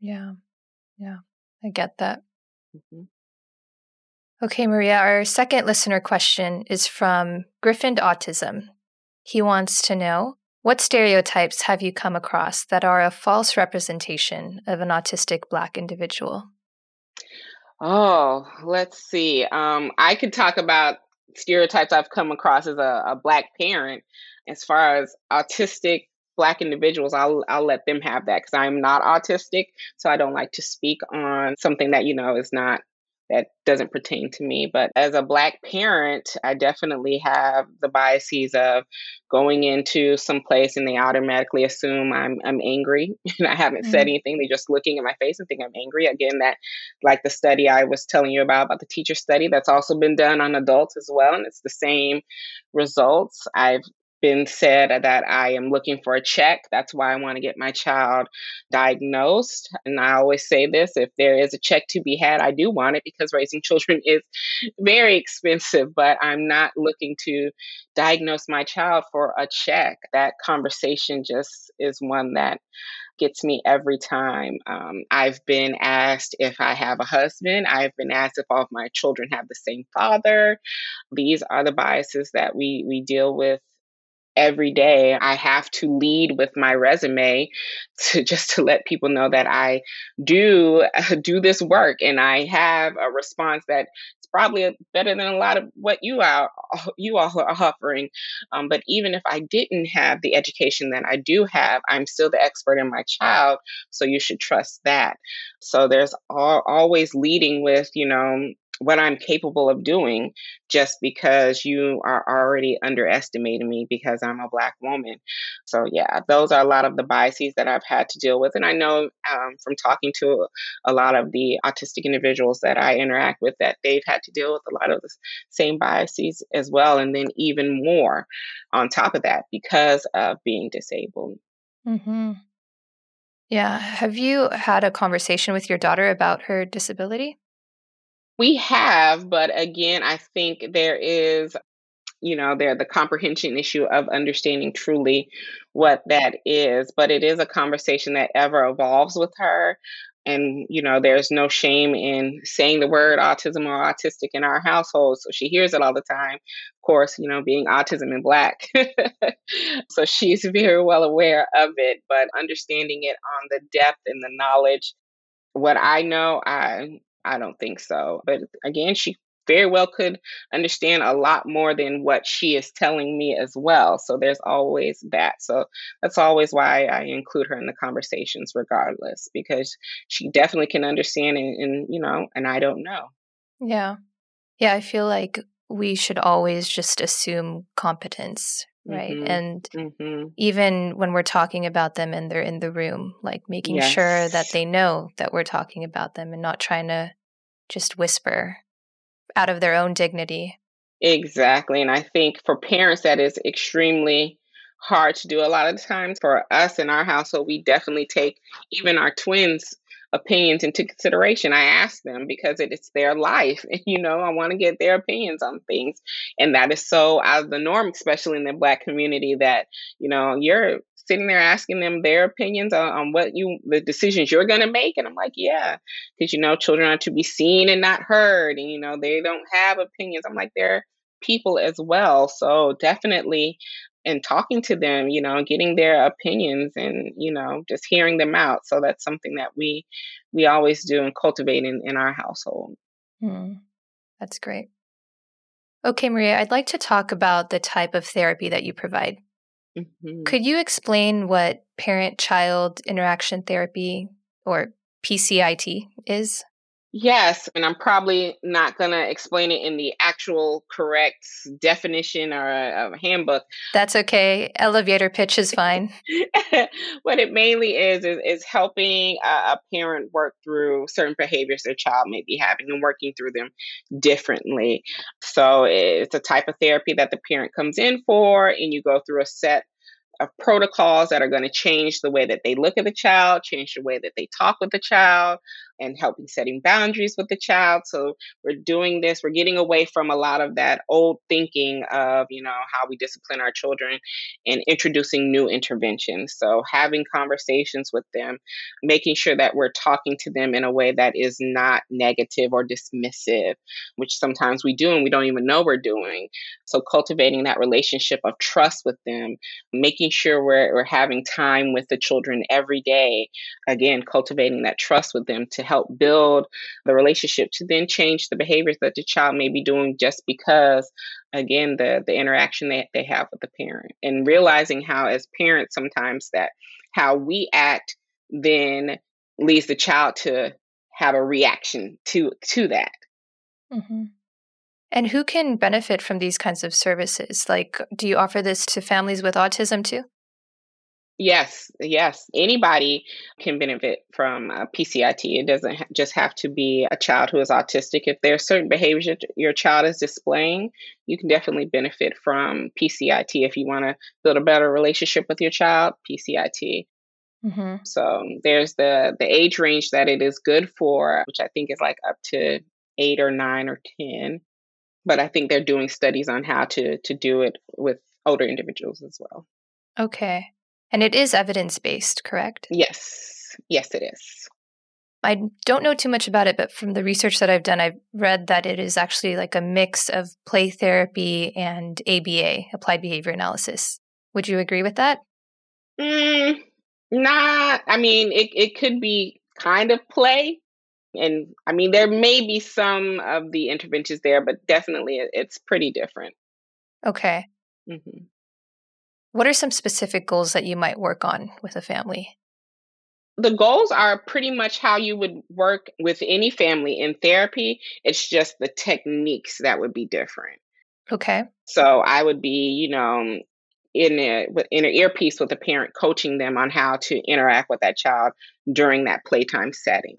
Yeah, yeah, I get that. Mm-hmm. Okay, Maria, our second listener question is from Griffin Autism. He wants to know what stereotypes have you come across that are a false representation of an autistic Black individual? Oh, let's see. Um, I could talk about stereotypes I've come across as a, a black parent. As far as autistic black individuals, I'll I'll let them have that because I'm not autistic, so I don't like to speak on something that you know is not that doesn't pertain to me. But as a Black parent, I definitely have the biases of going into some place and they automatically assume I'm I'm angry and I haven't mm-hmm. said anything. They're just looking at my face and think I'm angry. Again, that like the study I was telling you about about the teacher study that's also been done on adults as well, and it's the same results. I've been said that I am looking for a check. That's why I want to get my child diagnosed. And I always say this if there is a check to be had, I do want it because raising children is very expensive, but I'm not looking to diagnose my child for a check. That conversation just is one that gets me every time. Um, I've been asked if I have a husband. I've been asked if all of my children have the same father. These are the biases that we we deal with every day I have to lead with my resume to just to let people know that I do do this work and I have a response that probably better than a lot of what you are you all are offering. Um, but even if I didn't have the education that I do have, I'm still the expert in my child, so you should trust that. So there's all, always leading with you know what I'm capable of doing just because you are already underestimating me because I'm a Black woman. So, yeah, those are a lot of the biases that I've had to deal with. And I know um, from talking to a lot of the autistic individuals that I interact with that they've had to deal with a lot of the same biases as well. And then even more on top of that because of being disabled. Mm-hmm. Yeah. Have you had a conversation with your daughter about her disability? We have, but again, I think there is, you know, there the comprehension issue of understanding truly what that is. But it is a conversation that ever evolves with her. And, you know, there's no shame in saying the word autism or autistic in our household. So she hears it all the time. Of course, you know, being autism in black. so she's very well aware of it, but understanding it on the depth and the knowledge what I know, I I don't think so. But again, she very well could understand a lot more than what she is telling me as well. So there's always that. So that's always why I include her in the conversations, regardless, because she definitely can understand and, and you know, and I don't know. Yeah. Yeah. I feel like we should always just assume competence right mm-hmm. and mm-hmm. even when we're talking about them and they're in the room like making yes. sure that they know that we're talking about them and not trying to just whisper out of their own dignity exactly and i think for parents that is extremely hard to do a lot of times for us in our household we definitely take even our twins opinions into consideration. I ask them because it is their life. And, you know, I want to get their opinions on things. And that is so out of the norm, especially in the Black community, that, you know, you're sitting there asking them their opinions on, on what you, the decisions you're going to make. And I'm like, yeah, because, you know, children are to be seen and not heard. And, you know, they don't have opinions. I'm like, they're people as well. So definitely and talking to them, you know, getting their opinions and, you know, just hearing them out. So that's something that we we always do and cultivate in, in our household. Hmm. That's great. Okay, Maria, I'd like to talk about the type of therapy that you provide. Mm-hmm. Could you explain what parent child interaction therapy or PCIT is? Yes, and I'm probably not going to explain it in the actual correct definition or a, a handbook. That's okay. Elevator pitch is fine. what it mainly is is, is helping a, a, parent work through certain behaviors their child may be having and working through them differently. So it's a type of therapy that the parent comes in for, and you go through a set of protocols that are going to change the way that they look at the child, change the way that they talk with the child, and helping setting boundaries with the child. So we're doing this, we're getting away from a lot of that old thinking of, you know, how we discipline our children and introducing new interventions. So having conversations with them, making sure that we're talking to them in a way that is not negative or dismissive, which sometimes we do and we don't even know we're doing. So cultivating that relationship of trust with them, making sure we're, we're having time with the children every day. Again, cultivating that trust with them to help build the relationship to then change the behaviors that the child may be doing just because again the the interaction that they have with the parent and realizing how as parents sometimes that how we act then leads the child to have a reaction to to that. Mm-hmm. and who can benefit from these kinds of services? Like do you offer this to families with autism too Yes, yes. Anybody can benefit from uh, PCIT. It doesn't ha- just have to be a child who is autistic. If there are certain behaviors your child is displaying, you can definitely benefit from PCIT. If you want to build a better relationship with your child, PCIT. Mm-hmm. So there's the the age range that it is good for, which I think is like up to eight or nine or ten. But I think they're doing studies on how to to do it with older individuals as well. Okay. And it is evidence based, correct? Yes. Yes, it is. I don't know too much about it, but from the research that I've done, I've read that it is actually like a mix of play therapy and ABA, applied behavior analysis. Would you agree with that? Mm, not, I mean, it, it could be kind of play. And I mean, there may be some of the interventions there, but definitely it's pretty different. Okay. Mm-hmm. What are some specific goals that you might work on with a family? The goals are pretty much how you would work with any family in therapy. It's just the techniques that would be different. Okay. So I would be, you know, in a in an earpiece with a parent coaching them on how to interact with that child during that playtime setting.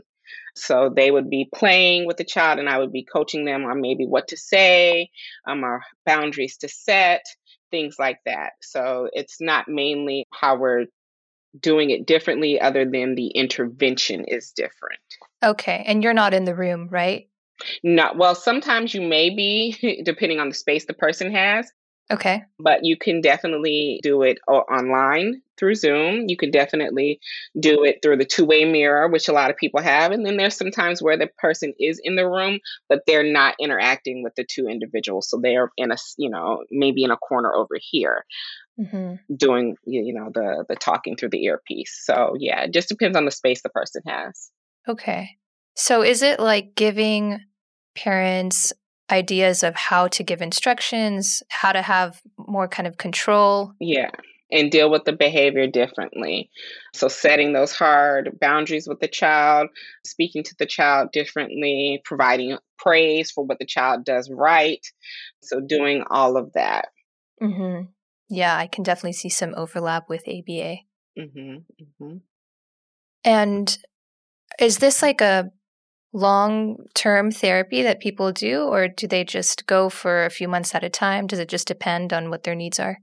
So they would be playing with the child, and I would be coaching them on maybe what to say, um, or boundaries to set, things like that. So it's not mainly how we're doing it differently, other than the intervention is different. Okay. And you're not in the room, right? No. Well, sometimes you may be, depending on the space the person has. Okay. But you can definitely do it online through Zoom. You can definitely do it through the two way mirror, which a lot of people have. And then there's sometimes where the person is in the room, but they're not interacting with the two individuals. So they're in a, you know, maybe in a corner over here. Mm-hmm. doing you know the the talking through the earpiece so yeah it just depends on the space the person has okay so is it like giving parents ideas of how to give instructions, how to have more kind of control. Yeah. And deal with the behavior differently. So, setting those hard boundaries with the child, speaking to the child differently, providing praise for what the child does right. So, doing all of that. Mm-hmm. Yeah, I can definitely see some overlap with ABA. Mm-hmm. Mm-hmm. And is this like a long term therapy that people do, or do they just go for a few months at a time? Does it just depend on what their needs are?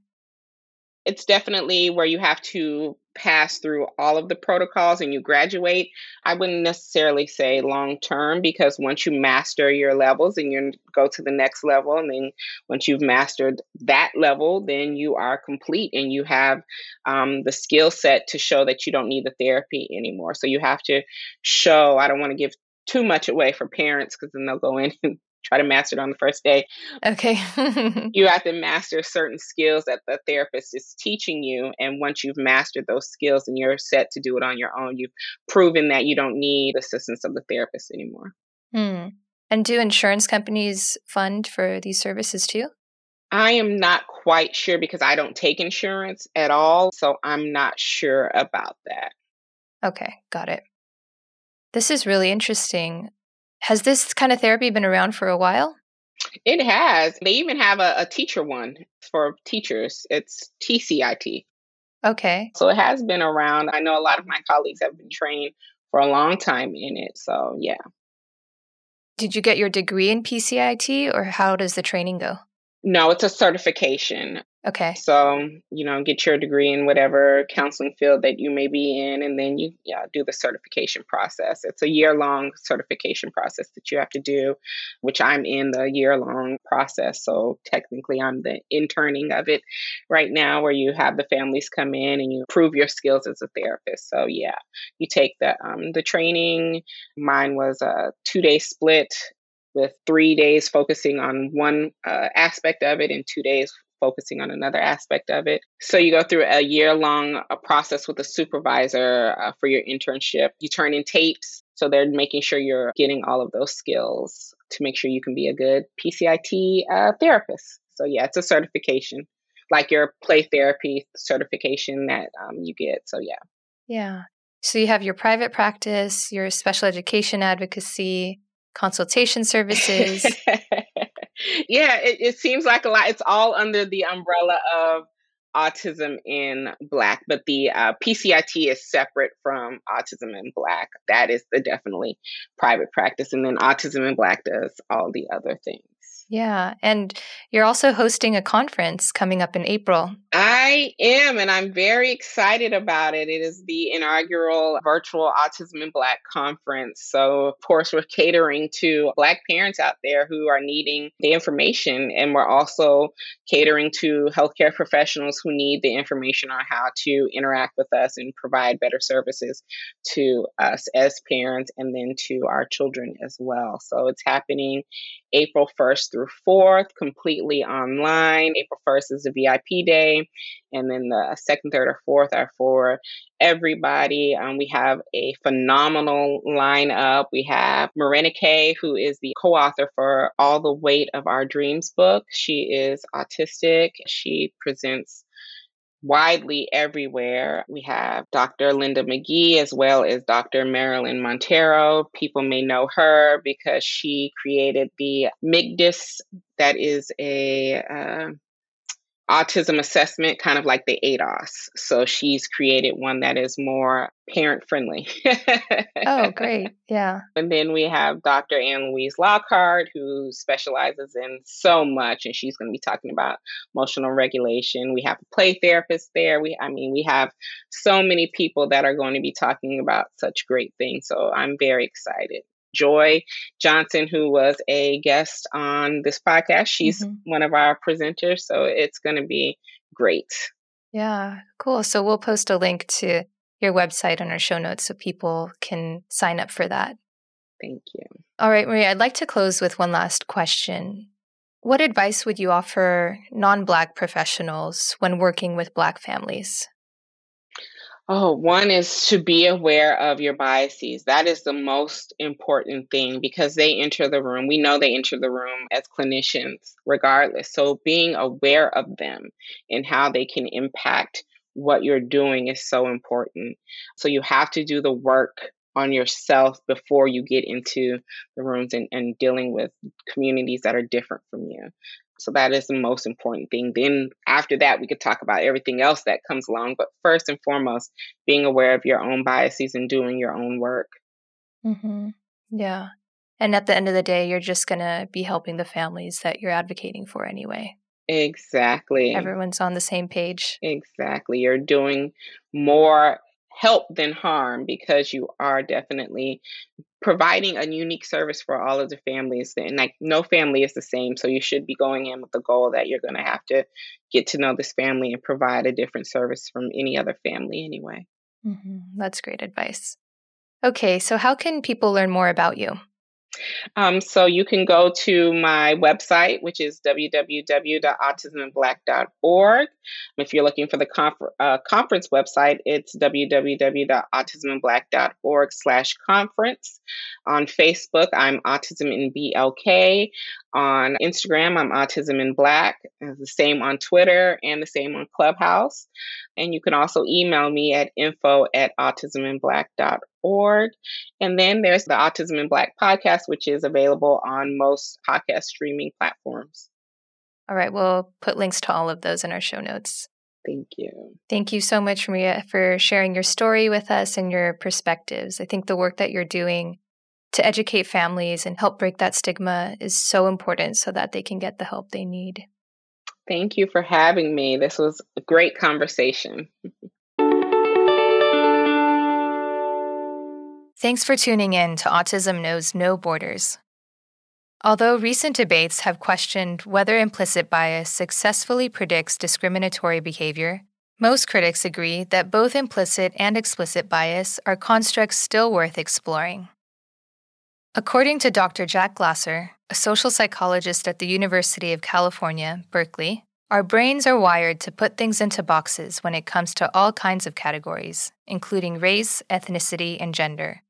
It's definitely where you have to pass through all of the protocols and you graduate. I wouldn't necessarily say long term because once you master your levels and you go to the next level, and then once you've mastered that level, then you are complete and you have um, the skill set to show that you don't need the therapy anymore. So you have to show, I don't want to give too much away for parents because then they'll go in and try to master it on the first day. Okay. you have to master certain skills that the therapist is teaching you. And once you've mastered those skills and you're set to do it on your own, you've proven that you don't need assistance of the therapist anymore. Hmm. And do insurance companies fund for these services too? I am not quite sure because I don't take insurance at all. So I'm not sure about that. Okay, got it. This is really interesting. Has this kind of therapy been around for a while? It has. They even have a, a teacher one for teachers. It's TCIT. Okay. So it has been around. I know a lot of my colleagues have been trained for a long time in it. So, yeah. Did you get your degree in PCIT or how does the training go? No, it's a certification. Okay. So, you know, get your degree in whatever counseling field that you may be in, and then you yeah, do the certification process. It's a year long certification process that you have to do, which I'm in the year long process. So, technically, I'm the interning of it right now, where you have the families come in and you prove your skills as a therapist. So, yeah, you take the, um, the training. Mine was a two day split with three days focusing on one uh, aspect of it and two days focusing on another aspect of it. So you go through a year long uh, process with a supervisor uh, for your internship. You turn in tapes. So they're making sure you're getting all of those skills to make sure you can be a good PCIT uh, therapist. So yeah, it's a certification, like your play therapy certification that um, you get. So yeah. Yeah. So you have your private practice, your special education advocacy, consultation services. Yeah, it, it, seems like a lot. It's all under the umbrella of Autism in Black, but the uh, PCIT is separate from Autism in Black. That is the definitely private practice. And then Autism in Black does all the other things. Yeah. And you're also hosting a conference coming up in April. I am, and I'm very excited about it. It is the inaugural virtual Autism in Black conference. So, of course, we're catering to Black parents out there who are needing the information, and we're also catering to healthcare professionals who need the information on how to interact with us and provide better services to us as parents and then to our children as well. So, it's happening April 1st through 4th, completely online. April 1st is a VIP day, and then the second, third, or fourth are for everybody. Um, we have a phenomenal lineup. We have Morénike, who is the co author for All the Weight of Our Dreams book. She is autistic. She presents widely everywhere. We have Dr. Linda McGee as well as Dr. Marilyn Monteiro. People may know her because she created the MIGDAS, that is a uh, autism assessment, kind of like the ADOS. So she's created one that is more parent friendly. oh, great. Yeah. And then we have Dr. Ann Louise Lockhart, who specializes in so much, and she's going to be talking about emotional regulation. We have a play therapist there. We, I mean, we have so many people that are going to be talking about such great things. So I'm very excited. Joy Johnson, who was a guest on this podcast. She's mm-hmm. one of our presenters, so it's going to be great. Yeah, cool. So we'll post a link to your website on our show notes so people can sign up for that. Thank you. All right, Maria, I'd like to close with one last question. What advice would you offer non Black professionals when working with Black families? Oh, one is to be aware of your biases. That is the most important thing because they enter the room. We know they enter the room as clinicians, regardless. So being aware of them and how they can impact what you're doing is so important. So you have to do the work on yourself before you get into the rooms and, and dealing with communities that are different from you. So that is the most important thing. Then after that, we could talk about everything else that comes along. But first and foremost, being aware of your own biases and doing your own work. Mm-hmm. Yeah. And at the end of the day, you're just going to be helping the families that you're advocating for anyway. Exactly. Everyone's on the same page. Exactly. You're doing more help than harm because you are definitely providing a unique service for all of the families and like no family is the same so you should be going in with the goal that you're going to have to get to know this family and provide a different service from any other family anyway. Mm-hmm. that's great advice. Okay so how can people learn more about you um, so you can go to my website, which is www.autisminblack.org. If you're looking for the confer- uh, conference website, it's www.autisminblack.org slash conference. On Facebook, I'm Autism in BLK. On Instagram, I'm Autism in Black. the same on Twitter and the same on Clubhouse. And you can also email me at info at autisminblack.org. And then there's the Autism in Black podcast, which is available on most podcast streaming platforms. All right, we'll put links to all of those in our show notes. Thank you. Thank you so much, Maria, for sharing your story with us and your perspectives. I think the work that you're doing to educate families and help break that stigma is so important so that they can get the help they need. Thank you for having me. This was a great conversation. Thanks for tuning in to Autism Knows No Borders. Although recent debates have questioned whether implicit bias successfully predicts discriminatory behavior, most critics agree that both implicit and explicit bias are constructs still worth exploring. According to Dr. Jack Glaser, a social psychologist at the University of California, Berkeley, our brains are wired to put things into boxes when it comes to all kinds of categories, including race, ethnicity, and gender.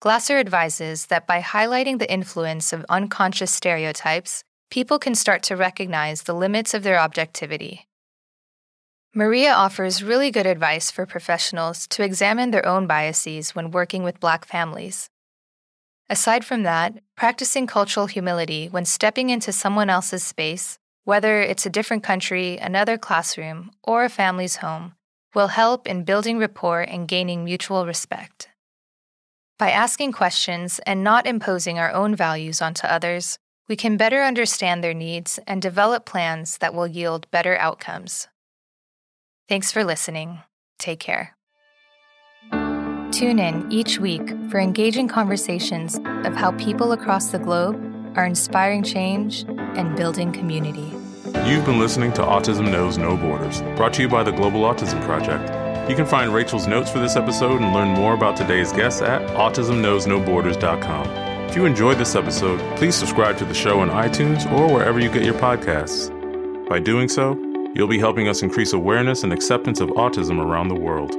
Glaser advises that by highlighting the influence of unconscious stereotypes, people can start to recognize the limits of their objectivity. Maria offers really good advice for professionals to examine their own biases when working with Black families. Aside from that, practicing cultural humility when stepping into someone else's space whether it's a different country, another classroom, or a family's home, will help in building rapport and gaining mutual respect. By asking questions and not imposing our own values onto others, we can better understand their needs and develop plans that will yield better outcomes. Thanks for listening. Take care. Tune in each week for engaging conversations of how people across the globe are inspiring change and building community. You've been listening to Autism Knows No Borders, brought to you by the Global Autism Project. You can find Rachel's notes for this episode and learn more about today's guests at autismknowsnoborders.com. If you enjoyed this episode, please subscribe to the show on iTunes or wherever you get your podcasts. By doing so, you'll be helping us increase awareness and acceptance of autism around the world.